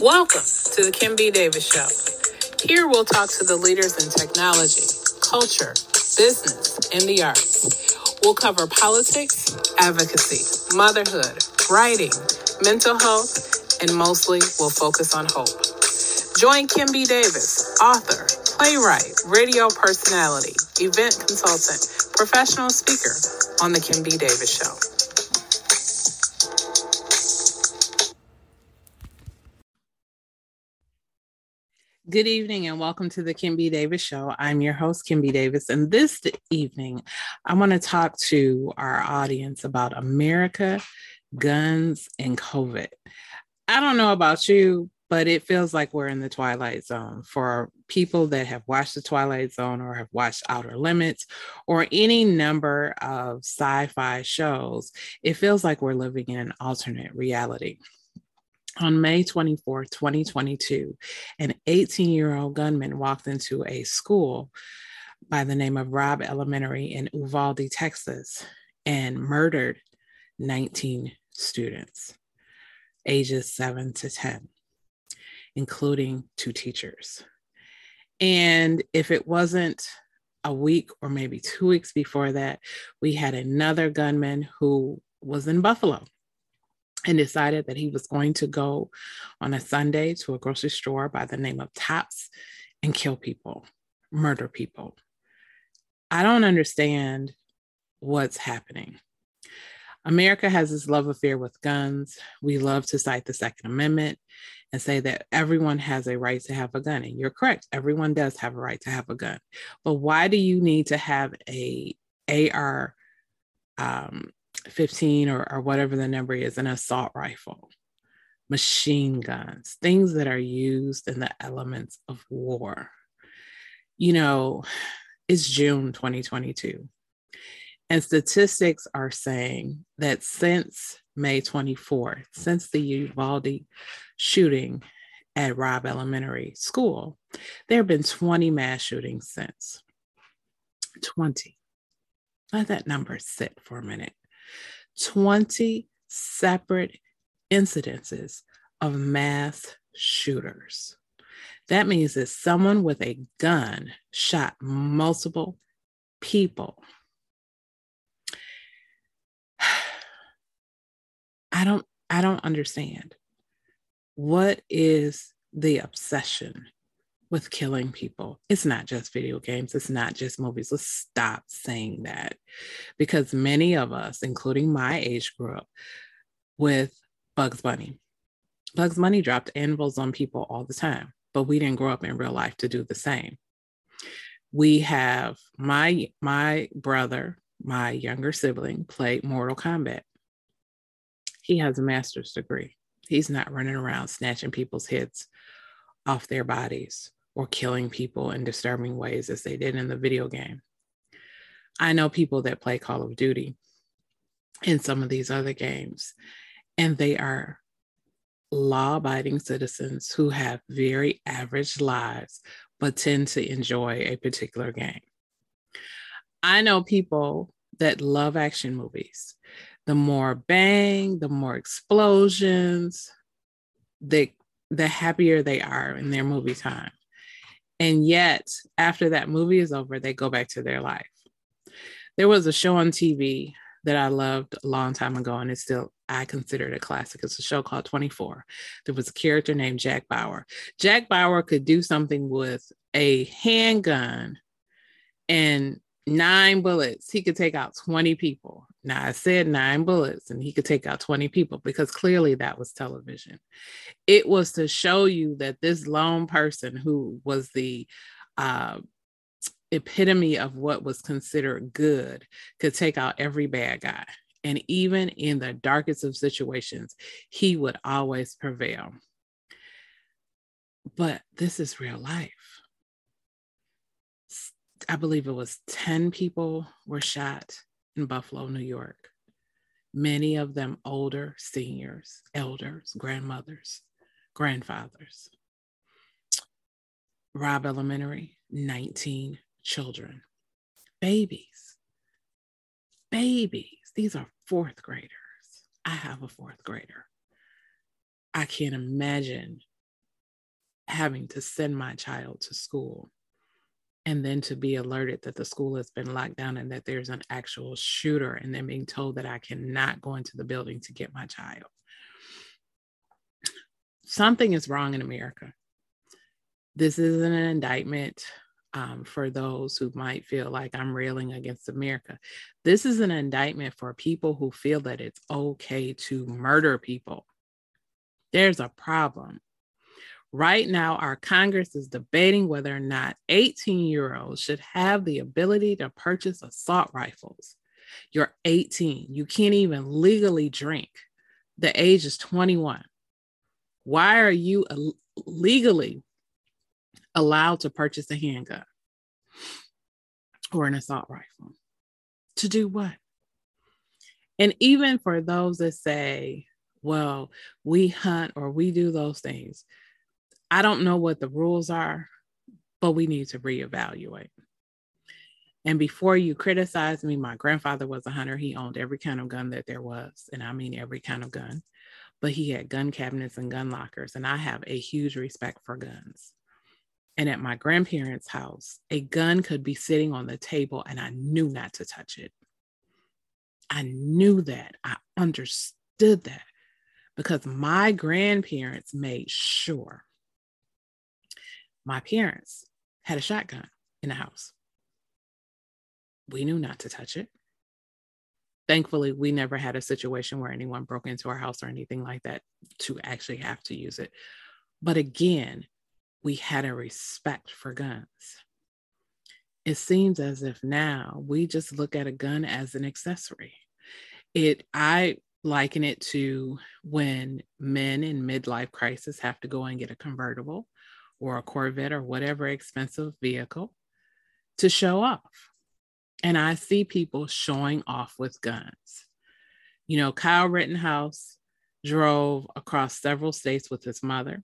Welcome to the Kim B. Davis Show. Here we'll talk to the leaders in technology, culture, business, and the arts. We'll cover politics, advocacy, motherhood, writing, mental health, and mostly we'll focus on hope. Join Kim B. Davis, author, playwright, radio personality, event consultant, professional speaker on The Kim B. Davis Show. Good evening and welcome to the Kim B. Davis Show. I'm your host, Kim B. Davis, and this evening I want to talk to our audience about America, guns, and COVID. I don't know about you, but it feels like we're in the twilight zone for people that have watched the twilight zone or have watched outer limits or any number of sci-fi shows it feels like we're living in an alternate reality on May 24, 2022, an 18 year old gunman walked into a school by the name of Robb Elementary in Uvalde, Texas, and murdered 19 students, ages 7 to 10, including two teachers. And if it wasn't a week or maybe two weeks before that, we had another gunman who was in Buffalo and decided that he was going to go on a Sunday to a grocery store by the name of Tops and kill people, murder people. I don't understand what's happening. America has this love affair with guns. We love to cite the Second Amendment and say that everyone has a right to have a gun. And you're correct, everyone does have a right to have a gun. But why do you need to have a AR um, 15 or, or whatever the number is, an assault rifle, machine guns, things that are used in the elements of war. You know, it's June 2022. And statistics are saying that since May 24th, since the Uvalde shooting at Robb Elementary School, there have been 20 mass shootings since. 20. Let that number sit for a minute. 20 separate incidences of mass shooters. That means that someone with a gun shot multiple people. I don't I don't understand. What is the obsession with killing people. It's not just video games, it's not just movies. Let's stop saying that because many of us, including my age, grew up with Bugs Bunny. Bugs Bunny dropped anvils on people all the time, but we didn't grow up in real life to do the same. We have my my brother, my younger sibling, played Mortal Kombat. He has a master's degree. He's not running around snatching people's heads off their bodies or killing people in disturbing ways as they did in the video game. I know people that play Call of Duty in some of these other games, and they are law abiding citizens who have very average lives, but tend to enjoy a particular game. I know people that love action movies. The more bang, the more explosions, the, the happier they are in their movie time. And yet, after that movie is over, they go back to their life. There was a show on TV that I loved a long time ago, and it's still, I consider it a classic. It's a show called 24. There was a character named Jack Bauer. Jack Bauer could do something with a handgun and nine bullets. He could take out 20 people. Now, I said nine bullets and he could take out 20 people because clearly that was television. It was to show you that this lone person who was the uh, epitome of what was considered good could take out every bad guy. And even in the darkest of situations, he would always prevail. But this is real life. I believe it was 10 people were shot in Buffalo, New York. Many of them older seniors, elders, grandmothers, grandfathers. Robb Elementary, 19 children, babies, babies. These are fourth graders. I have a fourth grader. I can't imagine having to send my child to school and then to be alerted that the school has been locked down and that there's an actual shooter and then being told that I cannot go into the building to get my child. Something is wrong in America. This isn't an indictment um, for those who might feel like I'm railing against America. This is an indictment for people who feel that it's okay to murder people. There's a problem. Right now, our Congress is debating whether or not 18 year olds should have the ability to purchase assault rifles. You're 18, you can't even legally drink. The age is 21. Why are you legally allowed to purchase a handgun or an assault rifle? To do what? And even for those that say, well, we hunt or we do those things, I don't know what the rules are, but we need to reevaluate. And before you criticize me, my grandfather was a hunter. He owned every kind of gun that there was, and I mean every kind of gun. But he had gun cabinets and gun lockers, and I have a huge respect for guns. And at my grandparents' house, a gun could be sitting on the table, and I knew not to touch it. I knew that. I understood that because my grandparents made sure my parents had a shotgun in the house. We knew not to touch it. Thankfully, we never had a situation where anyone broke into our house or anything like that to actually have to use it. But again, we had a respect for guns. It seems as if now we just look at a gun as an accessory. It I liken it to when men in midlife crisis have to go and get a convertible or a Corvette or whatever expensive vehicle to show off. And I see people showing off with guns. You know, Kyle Rittenhouse drove across several states with his mother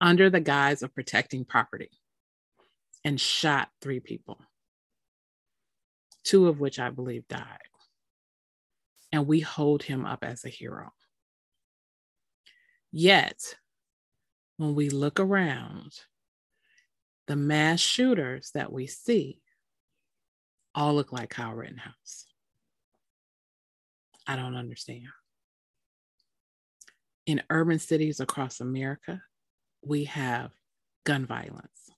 under the guise of protecting property and shot three people, two of which I believe died. And we hold him up as a hero. Yet, when we look around, the mass shooters that we see all look like Kyle Rittenhouse. I don't understand. In urban cities across America, we have gun violence.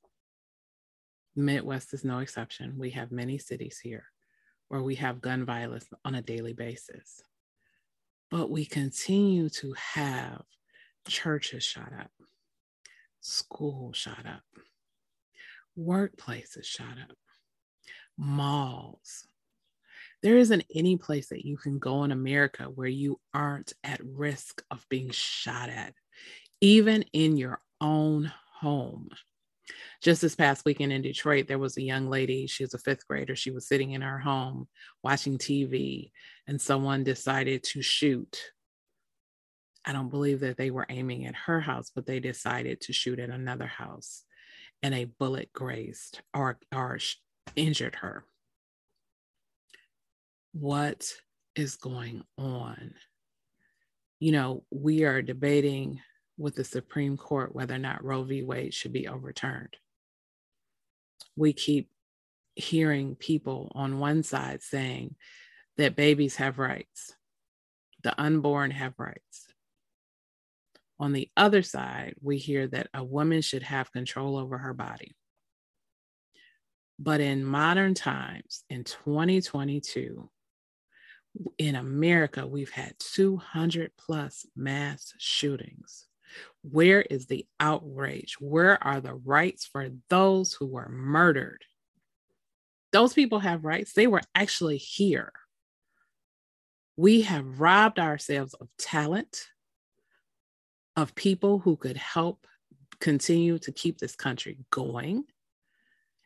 Midwest is no exception. We have many cities here where we have gun violence on a daily basis. But we continue to have churches shot up, school shot up, workplaces shot up, malls. There isn't any place that you can go in America where you aren't at risk of being shot at, even in your own home. Just this past weekend in Detroit, there was a young lady, she was a fifth grader. She was sitting in her home watching TV, and someone decided to shoot. I don't believe that they were aiming at her house, but they decided to shoot at another house, and a bullet grazed or, or injured her. What is going on? You know, we are debating with the Supreme Court whether or not Roe v. Wade should be overturned. We keep hearing people on one side saying that babies have rights, the unborn have rights. On the other side, we hear that a woman should have control over her body. But in modern times, in 2022, in America, we've had 200 plus mass shootings. Where is the outrage? Where are the rights for those who were murdered? Those people have rights. They were actually here. We have robbed ourselves of talent, of people who could help continue to keep this country going.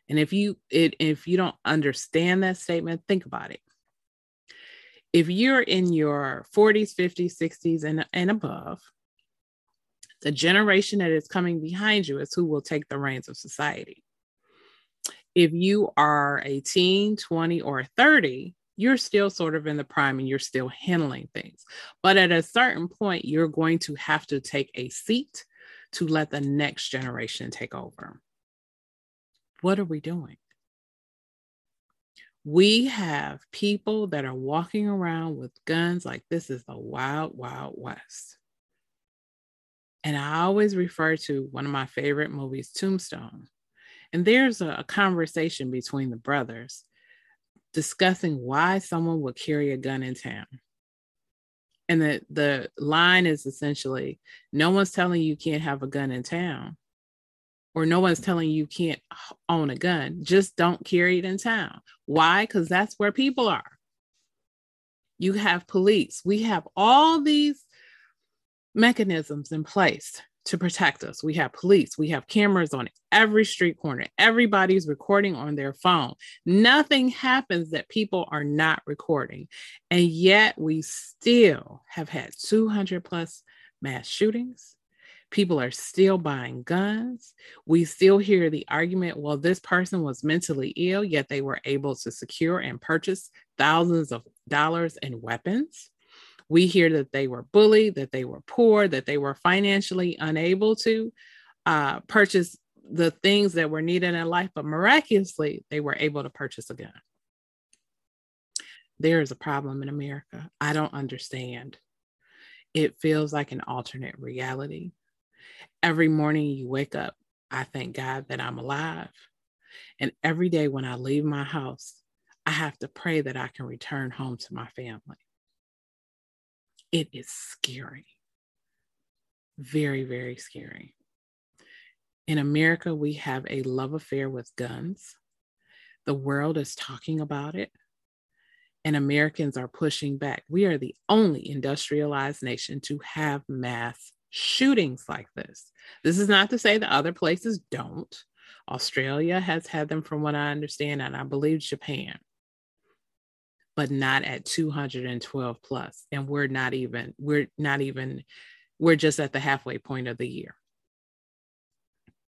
And if you it, if you don't understand that statement, think about it. If you're in your 40s, 50s, 60s, and, and above, the generation that is coming behind you is who will take the reins of society. If you are 18, 20, or 30, you're still sort of in the prime and you're still handling things. But at a certain point, you're going to have to take a seat to let the next generation take over. What are we doing? We have people that are walking around with guns like this is the wild, wild west. And I always refer to one of my favorite movies, Tombstone. And there's a, a conversation between the brothers discussing why someone would carry a gun in town. And the, the line is essentially no one's telling you can't have a gun in town, or no one's telling you can't own a gun. Just don't carry it in town. Why? Because that's where people are. You have police. We have all these mechanisms in place to protect us. We have police, we have cameras on every street corner. Everybody's recording on their phone. Nothing happens that people are not recording. And yet we still have had 200 plus mass shootings. People are still buying guns. We still hear the argument well, this person was mentally ill, yet they were able to secure and purchase thousands of dollars in weapons. We hear that they were bullied, that they were poor, that they were financially unable to uh, purchase the things that were needed in life, but miraculously, they were able to purchase a gun. There is a problem in America. I don't understand. It feels like an alternate reality. Every morning you wake up, I thank God that I'm alive. And every day when I leave my house, I have to pray that I can return home to my family it is scary. Very, very scary. In America, we have a love affair with guns. The world is talking about it, and Americans are pushing back. We are the only industrialized nation to have mass shootings like this. This is not to say that other places don't. Australia has had them, from what I understand, and I believe Japan but not at 212. And we're not even, we're not even, we're just at the halfway point of the year.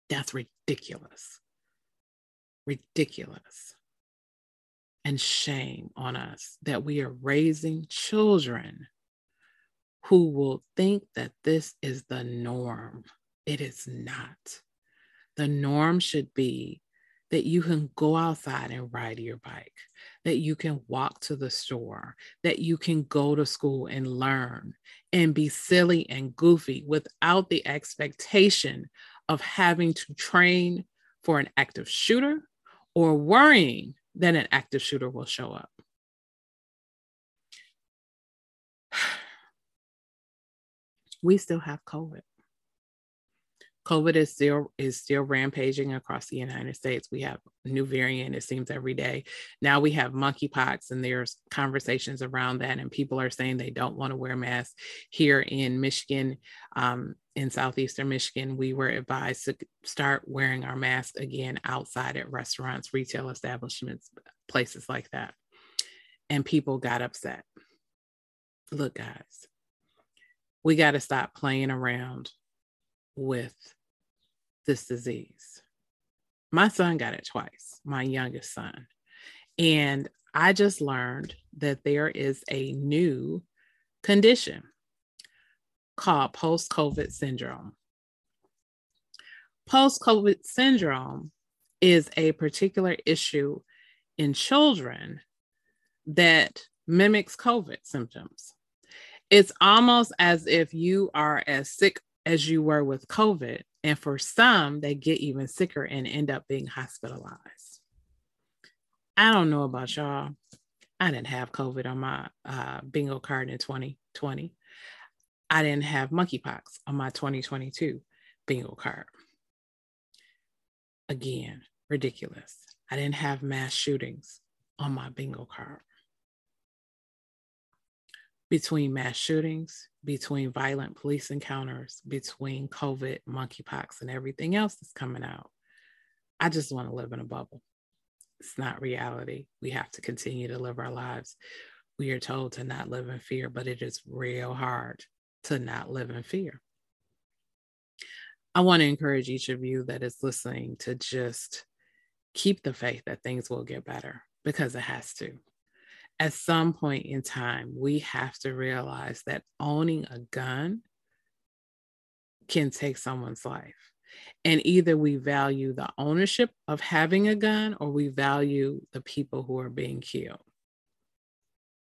That's ridiculous. Ridiculous. And shame on us that we are raising children who will think that this is the norm. It is not. The norm should be that you can go outside and ride your bike, that you can walk to the store, that you can go to school and learn and be silly and goofy without the expectation of having to train for an active shooter or worrying that an active shooter will show up. We still have COVID. COVID is still is still rampaging across the United States. We have new variant, it seems every day. Now we have monkeypox, and there's conversations around that, and people are saying they don't want to wear masks. Here in Michigan, um, in southeastern Michigan, we were advised to start wearing our masks again outside at restaurants, retail establishments, places like that. And people got upset. Look, guys, we got to stop playing around with this disease. My son got it twice, my youngest son. And I just learned that there is a new condition called post COVID syndrome. Post COVID syndrome is a particular issue in children that mimics COVID symptoms. It's almost as if you are as sick as you were with COVID. And for some, they get even sicker and end up being hospitalized. I don't know about y'all. I didn't have COVID on my uh, bingo card in 2020. I didn't have monkeypox on my 2022 bingo card. Again, ridiculous. I didn't have mass shootings on my bingo card between mass shootings, between violent police encounters, between COVID, monkeypox, and everything else that's coming out. I just want to live in a bubble. It's not reality. We have to continue to live our lives. We are told to not live in fear, but it is real hard to not live in fear. I want to encourage each of you that is listening to just keep the faith that things will get better because it has to at some point in time, we have to realize that owning a gun can take someone's life. And either we value the ownership of having a gun or we value the people who are being killed.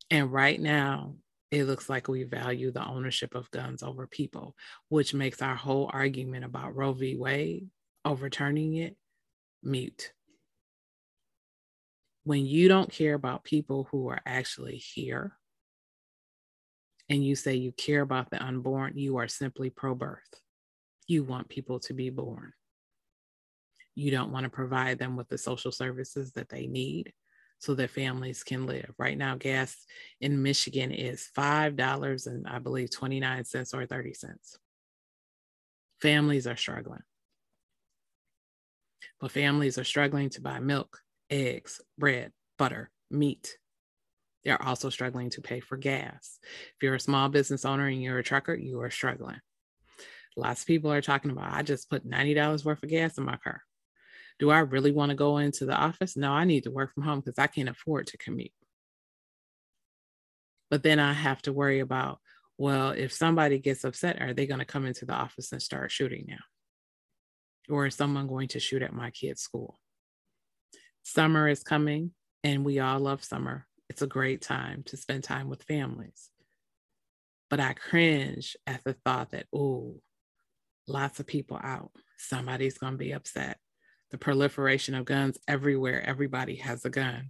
And right now, it looks like we value the ownership of guns over people, which makes our whole argument about Roe v. Wade overturning it mute. When you don't care about people who are actually here and you say you care about the unborn, you are simply pro birth. You want people to be born. You don't want to provide them with the social services that they need so that families can live. Right now, gas in Michigan is $5 and I believe 29 cents or 30 cents. Families are struggling. But families are struggling to buy milk, eggs, bread, butter, meat. They're also struggling to pay for gas. If you're a small business owner and you're a trucker, you are struggling. Lots of people are talking about, I just put $90 worth of gas in my car. Do I really want to go into the office? No, I need to work from home because I can't afford to commute. But then I have to worry about, well, if somebody gets upset, are they going to come into the office and start shooting now? Or is someone going to shoot at my kid's school? Summer is coming, and we all love summer. It's a great time to spend time with families. But I cringe at the thought that, oh, lots of people out. Somebody's going to be upset the proliferation of guns everywhere. Everybody has a gun.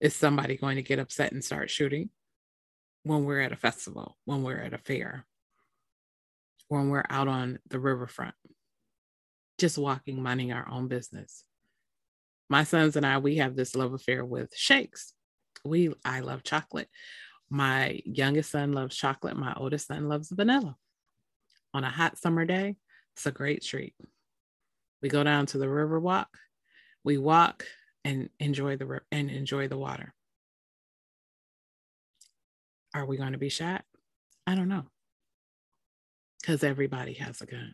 Is somebody going to get upset and start shooting when we're at a festival, when we're at a fair, when we're out on the riverfront, just walking, minding our own business? My sons and I, we have this love affair with shakes. We, I love chocolate. My youngest son loves chocolate. My oldest son loves vanilla. On a hot summer day, it's a great treat. We go down to the river walk. We walk and enjoy the and enjoy the water. Are we going to be shot? I don't know. Because everybody has a gun.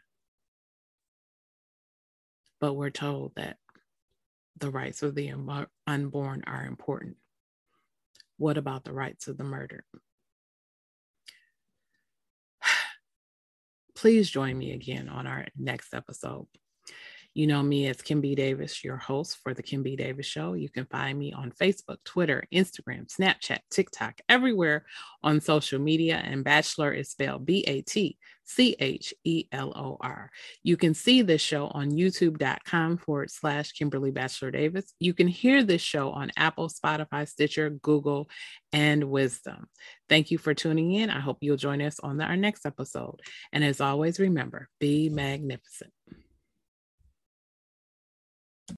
But we're told that the rights of the unborn are important. What about the rights of the murdered? Please join me again on our next episode. You know me as Kim B. Davis, your host for The Kim B. Davis Show. You can find me on Facebook, Twitter, Instagram, Snapchat, TikTok, everywhere on social media. And Batchelor is spelled B A T C H E L O R. You can see this show on youtube.com forward slash Kimberly Batchelor Davis. You can hear this show on Apple, Spotify, Stitcher, Google, and Wisdom. Thank you for tuning in. I hope you'll join us on the, our next episode. And as always, remember be magnificent.